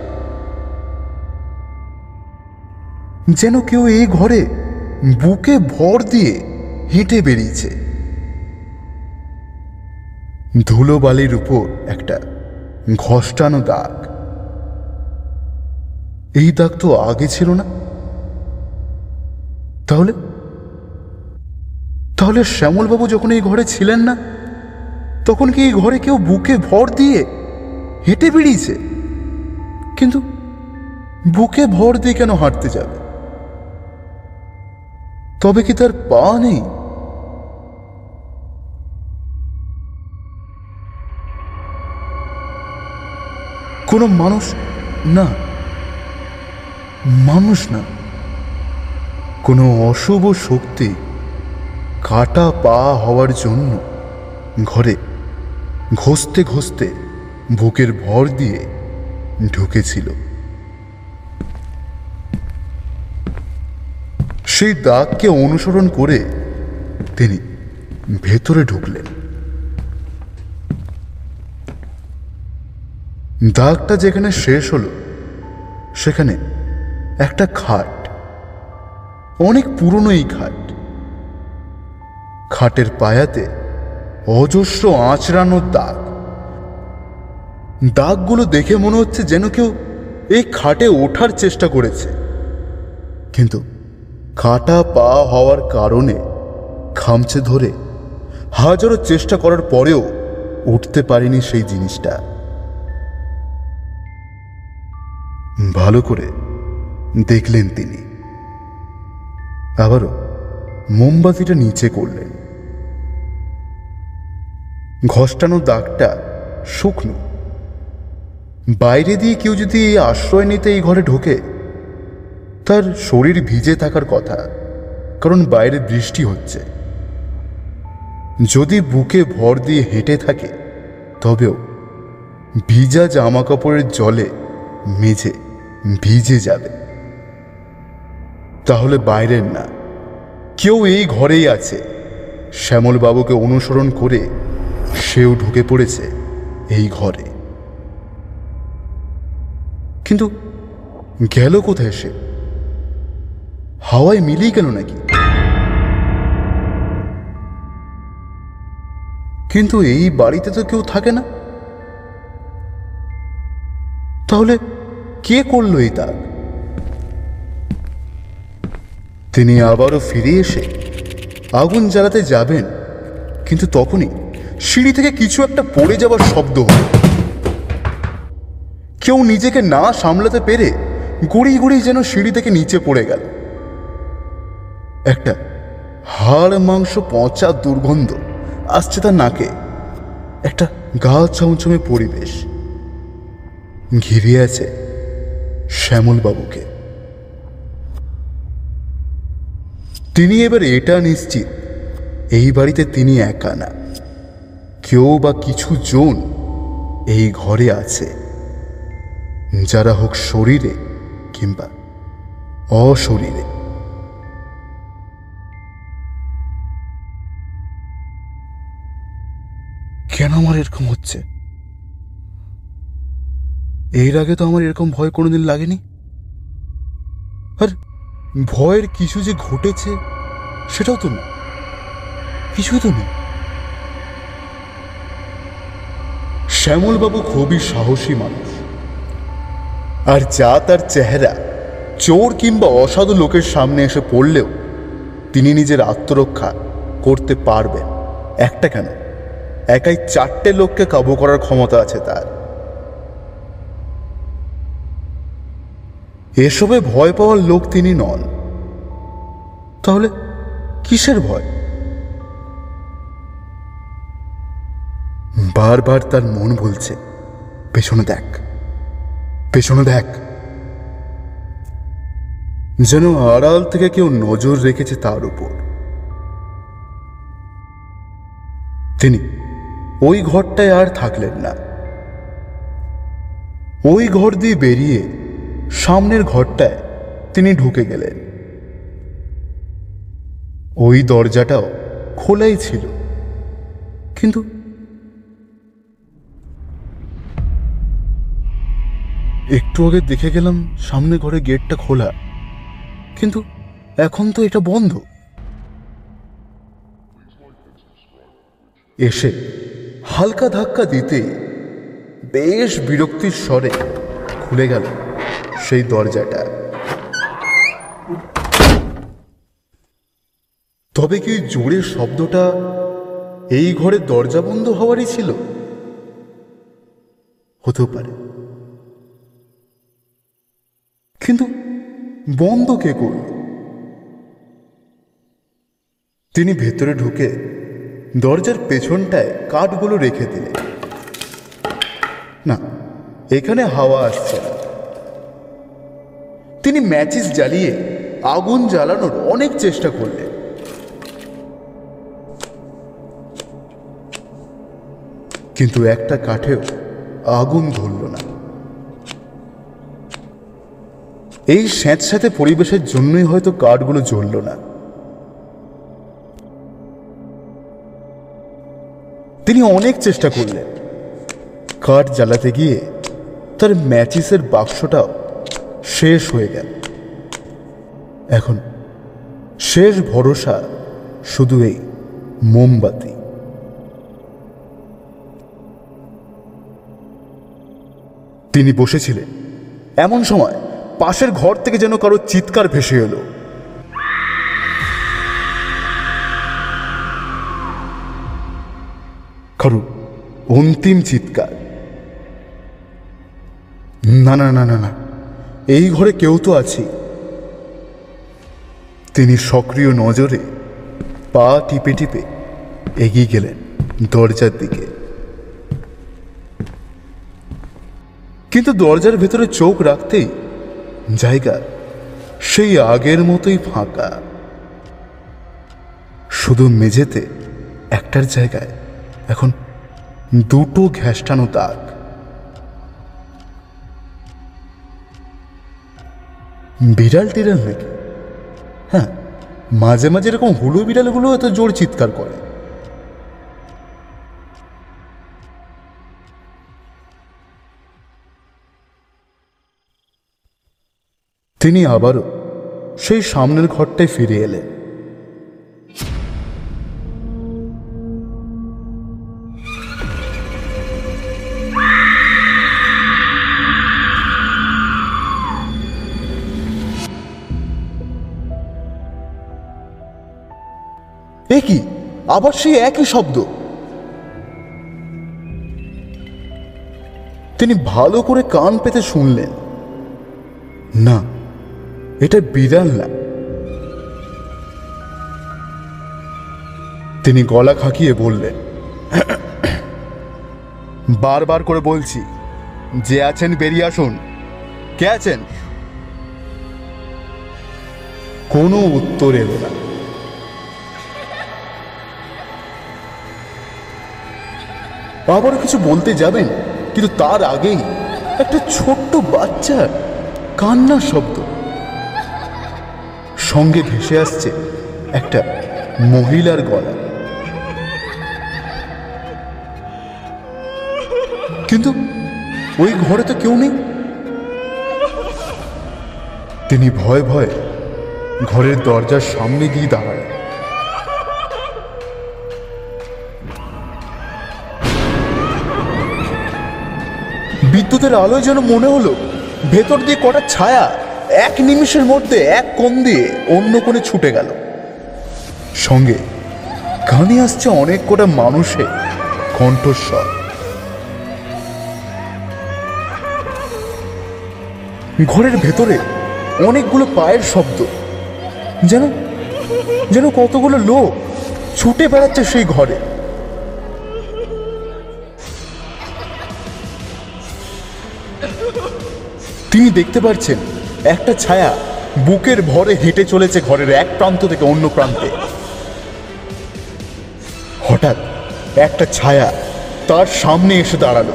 যেন কেউ এই ঘরে বুকে ভর দিয়ে হেঁটে বেরিয়েছে। ধুলো বালির উপর একটা ঘষ্টানো দাগ। এই দাগ তো আগে ছিল না। তাহলে? তাহলে শ্যামলবাবু যখন এই ঘরে ছিলেন না, তখন কি এই ঘরে কেউ বুকে ভর দিয়ে হেঁটে বেরিয়েছে কিন্তু বুকে ভর দিয়ে কেন হাঁটতে যাবে? তবে কি তার পা নেই? কোনো মানুষ না। মানুষ না। কোনো অশুভ শক্তি কাটা পা হওয়ার জন্য ঘরে ঘষতে ঘষতে বুকের ভর দিয়ে ঢুকেছিল। সেই দাগকে অনুসরণ করে তিনি ভেতরে ঢুকলেন। দাগটা যেখানে শেষ হলো, সেখানে একটা খাট। অনেক পুরনো এই খাট। খাটের পায়াতে অজস্র আঁচড়ানো দাগ। দাগগুলো দেখে মনে হচ্ছে যেন কেউ এই খাটে ওঠার চেষ্টা করেছে। কিন্তু কাটা পা হওয়ার কারণে খামচে ধরে হাজারো চেষ্টা করার পরেও উঠতে পারেনি সেই জিনিসটা। ভালো করে দেখলেন তিনি। আবারও মোমবাতিটা নিচে করলেন। ঘষ্টানো দাগটা শুকনো। বাইরে দিয়ে কেউ যদি আশ্রয় নিতে এই ঘরে ঢোকে, তার শরীর ভিজে থাকার কথা, কারণ বাইরে বৃষ্টি হচ্ছে। যদি বুকে ভর দিয়ে হেঁটে থাকে, তবেও ভিজা জামা কাপড়ের জলে মেঝে ভিজে যাবে। তাহলে বাইরের না। কেউ এই ঘরেই আছে। শ্যামলবাবুকে অনুসরণ করে সেও ঢুকে পড়েছে এই ঘরে। কিন্তু গেল কোথায় সে? হাওয়ায় মিলেই গেল নাকি? কিন্তু এই বাড়িতে তো কেউ থাকে না। তাহলে কে করল দাগ তিনি আবারও ফিরে এসে আগুন জ্বালাতে যাবেন, কিন্তু তখনই সিঁড়ি থেকে কিছু একটা পড়ে যাওয়ার শব্দ হলো কেউ নিজেকে না সামলাতে পেরে গড়িয়ে গড়িয়ে যেন সিঁড়ি থেকে নিচে পড়ে গেল। একটা হাড় মাংস পচা দুর্গন্ধ আসছে তার নাকে। একটা গা ছমছমে পরিবেশ ঘিরে আছে শ্যামলবাবুকে। তিনি এবার এটা নিশ্চিত, এই বাড়িতে তিনি একা না। কেউ বা কিছু জন এই ঘরে আছে, যারা হোক শরীরে কিংবা অশরীরে। কেন আমার এরকম হচ্ছে? এর আগে তো আমার এরকম ভয় কোনোদিন লাগেনি? আর ভয়ের কিছু যে ঘটেছে, সেটাও তো না কিছুই তো নেই শ্যামলবাবু খুবই সাহসী মানুষ। আর যা তার চেহারা, চোর কিংবা অসাধু লোকের সামনে এসে পড়লেও তিনি নিজের আত্মরক্ষা করতে পারবেন। একটা কেন? একাই চারটে লোককে কাবু করার ক্ষমতা আছে তার। এসবে ভয় পাওয়ার লোক তিনি নন। তাহলে কিসের ভয়? বারবার তার মন বলছে, পেছনে দেখ পেছনে দেখ। যেন আড়াল থেকে কেউ নজর রেখেছে তার উপর। তিনি ওই ঘরটায় আর থাকলেন না। ওই ঘর দিয়ে বেরিয়ে সামনের ঘরটায় তিনি ঢুকে গেলেন। ওই দরজাটাও খোলাই ছিল। কিন্তু একটু আগে দেখে গেলাম সামনে ঘরে গেটটা খোলা। কিন্তু এখন তো এটা বন্ধ। এসে হালকা ধাক্কা দিতে বেশ বিরক্তির স্বরে খুলে গেল। সেই দরজাটা। তবে কি জোরের শব্দটা এই ঘরের দরজা বন্ধ হওয়ারই ছিল? হতেও পারে। কিন্তু বন্ধ কে করল? তিনি ভেতরে ঢুকে দরজার পেছনটায় কাঠগুলো রেখে দিলেন। না, এখানে হাওয়া আসছে না। তিনি ম্যাচিস জ্বালিয়ে আগুন জ্বালানোর অনেক চেষ্টা করলেন। কিন্তু একটা কাঠেও আগুন ধরল না। এই স্যাঁতস্যাঁতে পরিবেশের জন্যই হয়তো কাঠগুলো জ্বলল না। তিনি অনেক চেষ্টা করলেন। কাঠ জ্বালাতে গিয়ে তার ম্যাচিসের বাক্সটাও শেষ হয়ে গেল। এখন শেষ ভরসা শুধু এই মোমবাতি। তিনি বসেছিলেন। এমন সময় পাশের ঘর থেকে যেন কারও চিৎকার ভেসে এলো। কারও অন্তিম চিৎকার। না না না না না। এই ঘরে কেউ তো আছে। তিনি সক্রিয় নজরে পা টিপে টিপে এগিয়ে গেলেন দরজার দিকে। কিন্তু দরজার ভেতরে চোখ রাখতেই জায়গা সেই আগের মতোই ফাঁকা। শুধু মেঝেতে একটার জায়গায় এখন দুটো ঘ্যাসটানো দাগ। বিড়াল টিড়াল নাকি? হ্যাঁ মাঝে মাঝে এরকম হুলু বিড়ালগুলো এত জোর চিৎকার করে। তিনি আবারও সেই সামনের ঘরটায় ফিরে এলেন। এ কি? আবার সেই একই শব্দ। তিনি ভালো করে কান পেতে শুনলেন। না, এটা বিড়াল না। তিনি গলা খাকিয়ে বললেন, বারবার করে বলছি, যে আছেন বেরিয়ে আসুন। কে আছেন? কোনো উত্তর এলো না। আবারও কিছু বলতে যাবেন, কিন্তু তার আগেই একটা ছোট্ট বাচ্চার কান্না শব্দ। সঙ্গে ভেসে আসছে একটা মহিলার গলা। কিন্তু ওই ঘরে তো কেউ নেই। তিনি ভয় ভয়ে ঘরের দরজার সামনে গিয়ে দাঁড়ায়। বিদ্যুতের আলোয় যেন মনে হলো, ভেতর দিয়ে কটা ছায়া, এক নিমিষের মধ্যে, এক কোণ দিয়ে অন্য কোণে ছুটে গেল। সঙ্গে কানে আসছে অনেক কটা মানুষের কণ্ঠস্বর। ঘরের ভেতরে অনেকগুলো পায়ের শব্দ, যেন যেন কতগুলো লোক ছুটে বেড়াচ্ছে সেই ঘরে। তিনি দেখতে পাচ্ছেন একটা ছায়া বুকের ভরে হেঁটে চলেছে ঘরের এক প্রান্ত থেকে অন্য প্রান্তে। হঠাৎ একটা ছায়া তার সামনে এসে দাঁড়াল।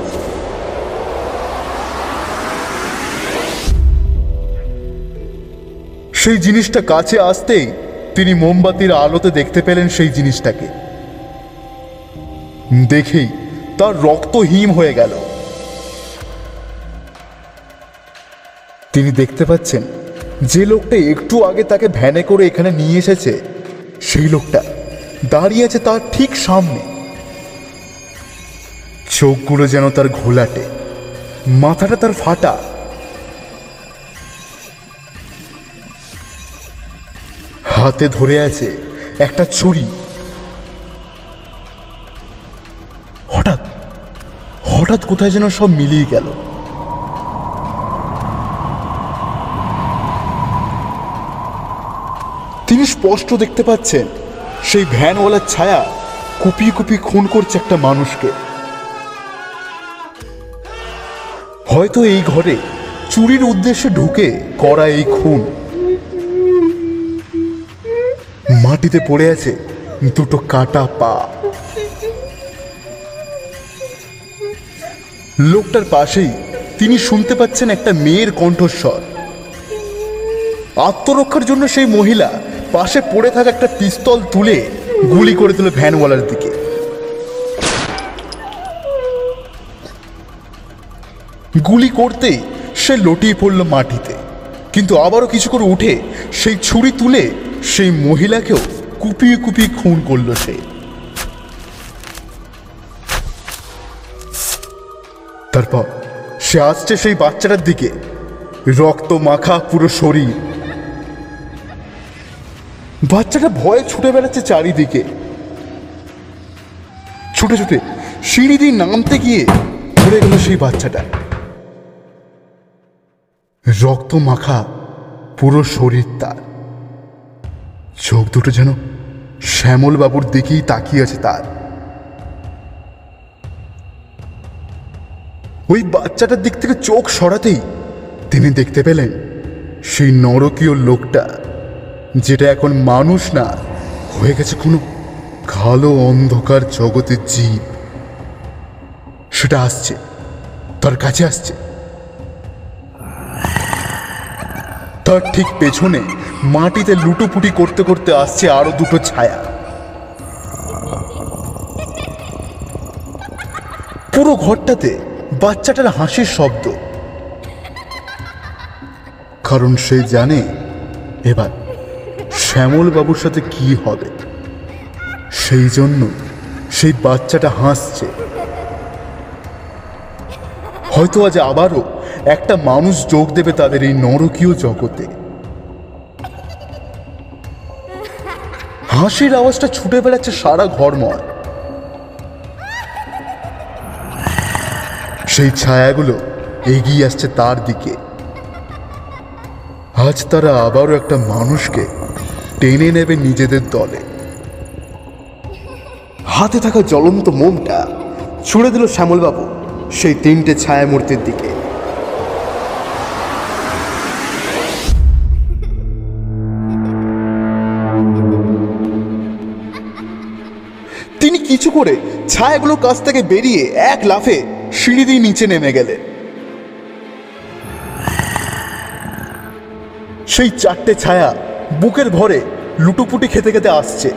সেই জিনিসটা কাছে আসতেই তিনি মোমবাতির আলোতে দেখতে পেলেন সেই জিনিসটাকে। দেখেই তার রক্ত হিম হয়ে গেল। তিনি দেখতে পাচ্ছেন যে লোকটা একটু আগে তাকে ভ্যানে করে এখানে নিয়ে এসেছে। সেই লোকটা দাঁড়িয়ে আছে তার ঠিক সামনে। চোখগুলো যেন তার ঘোলাটে। মাথাটা তার ফাটা। হাতে ধরে আছে একটা ছুরি। হঠাৎ হঠাৎ কোথায় যেন সব মিলিয়ে গেল তিনি স্পষ্ট দেখতে পাচ্ছেন, সেই ভ্যানওয়ালার ছায়া কুপিয়ে কুপিয়ে খুন করছে একটা মানুষকে। হয়তো এই ঘরে চুরির উদ্দেশ্যে ঢুকে করা এই খুন। মাটিতে পড়ে আছে দুটো কাটা পা। লোকটার পাশেই তিনি শুনতে পাচ্ছেন একটা মেয়ের কণ্ঠস্বর। আত্মরক্ষার জন্য সেই মহিলা পাশে পড়ে থাকা একটা পিস্তল তুলে গুলি করে দিল ভ্যানওয়ালার দিকে। গুলি করতে সে লটিয়ে পড়ল মাটিতে, কিন্তু আবারও কিছু করে উঠে সেই ছুরি তুলে সেই মহিলাকেও কুপিয়ে কুপিয়ে খুন করল সে। তারপর সে আসছে সেই বাচ্চাটার দিকে। রক্ত মাখা পুরো শরীর। বাচ্চাটা ভয়ে ছুটে বেড়াচ্ছে চারিদিকে। ছুটে ছুটে সিঁড়ি দিয়ে নামতে গিয়ে পড়ে গেল সেই বাচ্চাটা। রক্ত মাখা পুরো শরীর তার। চোখ দুটো যেন শ্যামল বাবুর দিকেই তাকিয়ে আছে তার। ওই বাচ্চাটার দিক থেকে চোখ সরাতেই তিনি দেখতে পেলেন সেই নরকীয় লোকটা। যেটা এখন মানুষ না, হয়ে গেছে কোনো কালো অন্ধকার জগতের জীব। সেটা আসছে, তার কাছে আসছে। তার ঠিক পেছনে মাটিতে লুটোপুটি করতে করতে আসছে আরও দুটো ছায়া। পুরো ঘরটাতে বাচ্চাটার হাসির শব্দ। কারণ সে জানে, এবার শ্যামল বাবুর সাথে কি হবে? সেই জন্য সেই বাচ্চাটা হাসছে। হয়তো আজ আবারও একটা মানুষ যোগ দেবে তাদের এই নরকীয় জগতে। হাসির আওয়াজটা ছুটে বেড়াচ্ছে সারা ঘরময়। সেই ছায়াগুলো এগিয়ে আসছে তার দিকে। আজ তারা আবারও একটা মানুষকে টেনে নেবে নিজেদের দলে। হাতে থাকা জ্বলন্ত মোমটা ছুড়ে দিল শ্যামলবাবু সেই তিনটে ছায়ামূর্তির দিকে। তিনি কিছু করে ছায়াগুলোর কাছ থেকে বেরিয়ে এক লাফে সিঁড়ি দিয়ে নিচে নেমে গেলেন। সেই চারটে ছায়া বুকের ভরে লুটোপুটি খেতে খেতে আসছে।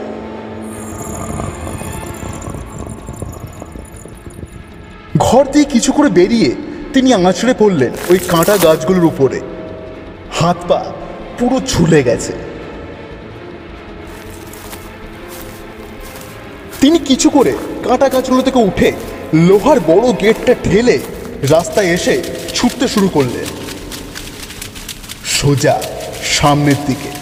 ঘর দিয়ে কিছু করে বেরিয়ে তিনি আঁচড়ে পড়লেন ওই কাঁটা গাছগুলোর উপরে। হাত পা পুরো ঝুলে গেছে। তিনি কিছু করে কাঁটা গাছগুলো থেকে উঠে লোহার বড় গেটটা ঠেলে রাস্তায় এসে ছুটতে শুরু করলেন। সোজা সামনের দিকে।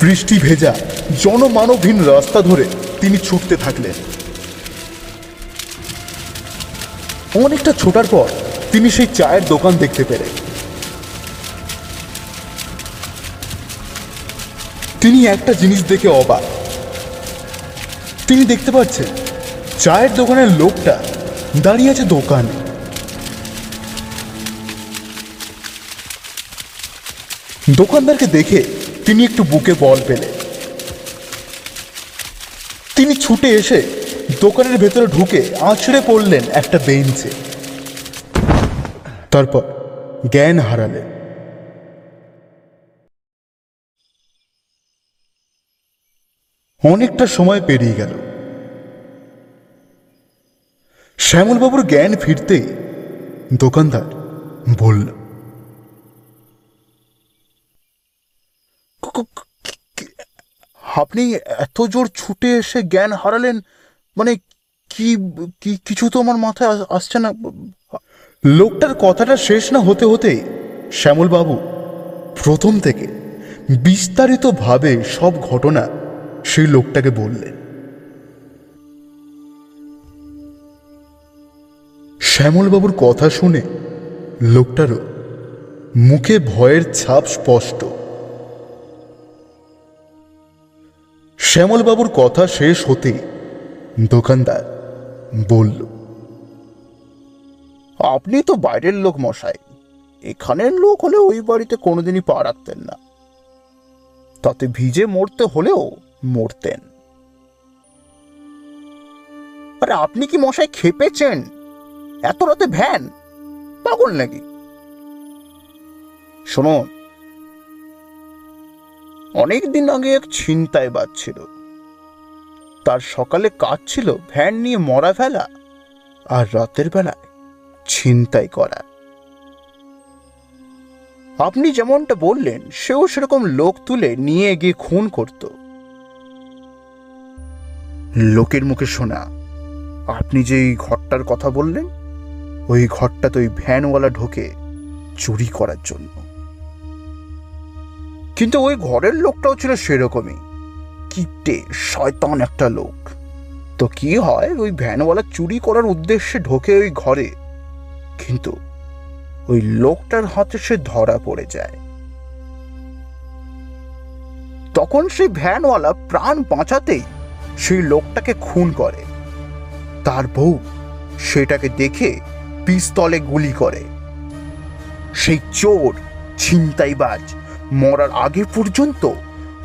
বৃষ্টি ভেজা জনমানবহীন রাস্তা ধরে তিনি ছুটতে থাকলেন। অনেকটা ছোটার পর তিনি সেই চায়ের দোকান দেখতে পেলেন। তিনি একটা জিনিস দেখে অবাক। তিনি দেখতে পাচ্ছেন, চায়ের দোকানের লোকটা দাঁড়িয়ে আছে দোকানে। দোকানদারকে দেখে তিনি একটু বুকে বল পেলেন। তিনি ছুটে এসে দোকানের ভেতরে ঢুকে আছড়ে পড়লেন একটা বেঞ্চে। তারপর জ্ঞান হারালেন। অনেকটা সময় পেরিয়ে গেল। শ্যামলবাবুর জ্ঞান ফিরতেই দোকানদার বলল আপনি এত জোর ছুটে এসে জ্ঞান হারালেন মানে কি কি, কিছু তো আমার মাথায় আসছে না। লোকটার কথাটা শেষ না হতে হতেই শ্যামলবাবু প্রথম থেকে বিস্তারিতভাবে সব ঘটনা সেই লোকটাকে বললেন। শ্যামলবাবুর কথা শুনে লোকটারও মুখে ভয়ের ছাপ স্পষ্ট। শ্যামলবাবুর কথা শেষ হতে দোকানদার বলল, আপনি তো বাইরের লোক মশাই। এখানের লোক হলে ওই বাড়িতে কোনোদিনই পা রাখতেন না। তাতে ভিজে মরতে হলেও মরতেন। আরে আপনি কি মশাই খেপেছেন? এত রাতে ভ্যান? পাগল নাকি? শুনুন অনেক দিন আগে এক ছিনতাই ছিল তার সকালে কাজ ছিল ভ্যান নিয়ে মরা ফেলা আর রাতের বেলায় ছিনতাই করা। আপনি যেমনটা বললেন, সেও সেরকম লোক তুলে নিয়ে গিয়ে খুন করত। লোকের মুখে শোনা, আপনি যে এই ঘরটার কথা বললেন, ওই ঘরটা তো ওই ভ্যানওয়ালা ঢোকে চুরি করার জন্য। কিন্তু ওই ঘরের লোকটাও ছিল সেরকমই। কিপটে শয়তান একটা লোক। তো কি হয়, ওই ভ্যানওয়ালা চুরি করার উদ্দেশ্যে ঢোকে ওই ঘরে। কিন্তু ওই লোকটার হাতে সে ধরা পড়ে যায়। তখন সেই ভ্যানওয়ালা প্রাণ বাঁচাতেই সেই লোকটাকে খুন করে। তার বউ সেটাকে দেখে পিস্তলে গুলি করে। সেই চোর, ছিনতাইবাজ মরার আগে পর্যন্ত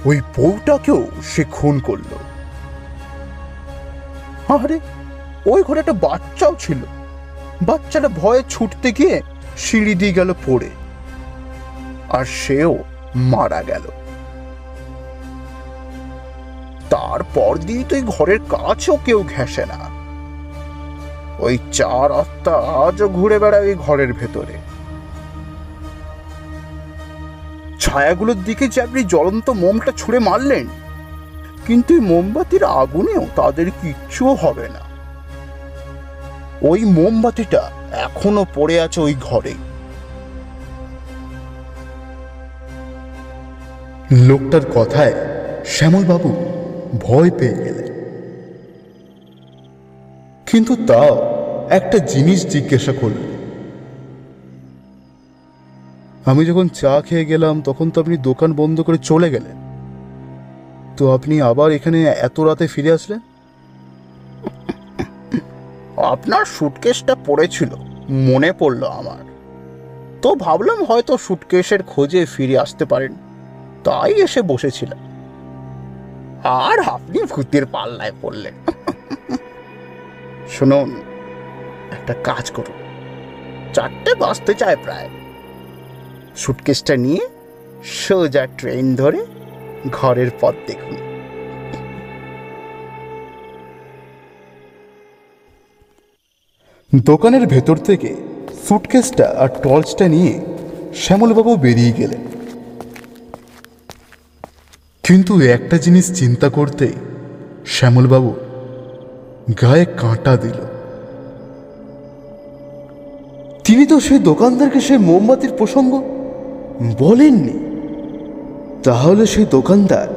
ওই বউটাকেও সে খুন করল। আরে, ওই ঘরে একটা বাচ্চাও ছিল। বাচ্চাটা ভয়ে ছুটতে গিয়ে সিঁড়ি দিয়ে গেল পড়ে। আর সেও মারা গেল। তারপর দিয়ে তো ঘরের কাছেও কেউ ঘেঁষে না। ওই চার আত্মা আজও ঘুরে বেড়ায় ওই ঘরের ভেতরে। ছায়াগুলোর দিকে যে আপনি জ্বলন্ত মোমটা ছুঁড়ে মারলেন, কিন্তু এই মোমবাতির আগুনেও তাদের কিচ্ছুও হবে না। ওই মোমবাতিটা এখনও পড়ে আছে ওই ঘরে। লোকটার কথায় শ্যামলবাবু ভয় পেয়ে গেলেন। কিন্তু তাও একটা জিনিস জিজ্ঞাসা করলেন। আমি যখন চা খেয়ে গেলাম, তখন তো আপনি দোকান বন্ধ করে চলে গেলেন। তো আপনি আবার এখানে এত রাতে ফিরে আসলেন? আপনার সুটকেসটা পড়েছিল, মনে পড়ল আমার। তো ভাবলাম হয়তো সুটকেসের খোঁজে ফিরে আসতে পারেন, তাই এসে বসেছিলাম। আর আপনি ভূতের পাল্লায় পড়লেন। শুনুন, একটা কাজ করুন। চারটে বাঁচতে চায় প্রায়। সুটকেসটা নিয়ে সোজা ট্রেন ধরে ঘরের পথ দেখুন। দোকানের ভেতর থেকে সুটকেসটা আর টর্চটা নিয়ে শ্যামলবাবু বেরিয়ে গেলেন। কিন্তু একটা জিনিস চিন্তা করতেই শ্যামলবাবু গায়ে কাঁটা দিল। তিনি তো সেই দোকানদারকে সেই মোমবাতির প্রসঙ্গ বলেননি। তাহলে সেই দোকানদার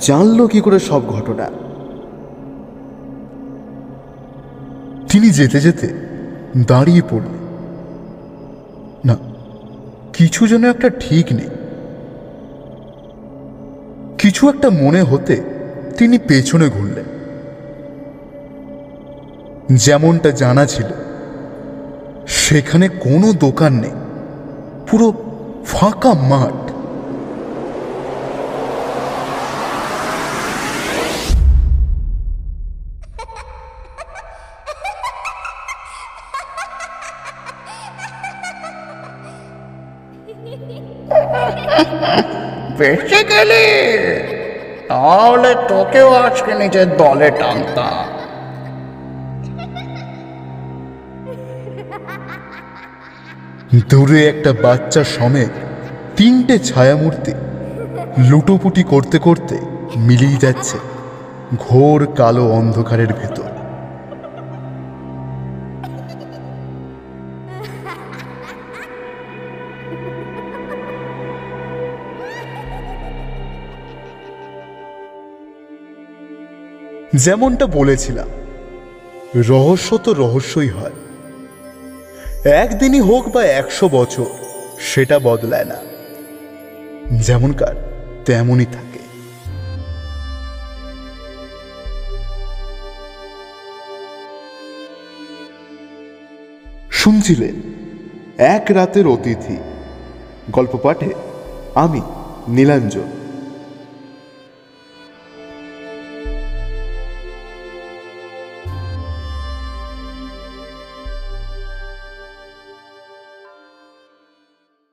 জানলো কি করে সব ঘটনা। তিনি যেতে যেতে দাঁড়িয়ে পড়লেন। না, কিছু যেন একটা ঠিক নেই। কিছু একটা মনে হতে তিনি পেছনে ঘুরলেন। যেমনটা জানা ছিল, সেখানে কোনো দোকান নেই। পুরো ফাঁকা মাঠ বেঁচে গেলে তাহলে তোকেও আজকে নিজের দলে টানতাম দূরে একটা বাচ্চা সমেত তিনটে ছায়ামূর্তি লুটোপুটি করতে করতে মিলিয়ে যাচ্ছে ঘোর কালো অন্ধকারের ভেতর। যেমনটা বলেছিলাম, রহস্য তো রহস্যই হয়। একদিনই হোক বা একশো বছর, সেটা বদলায় না। যেমনকার তেমনই থাকে। শুনছিলেন এক রাতের অতিথি গল্প পাঠে আমি, নীলাঞ্জন।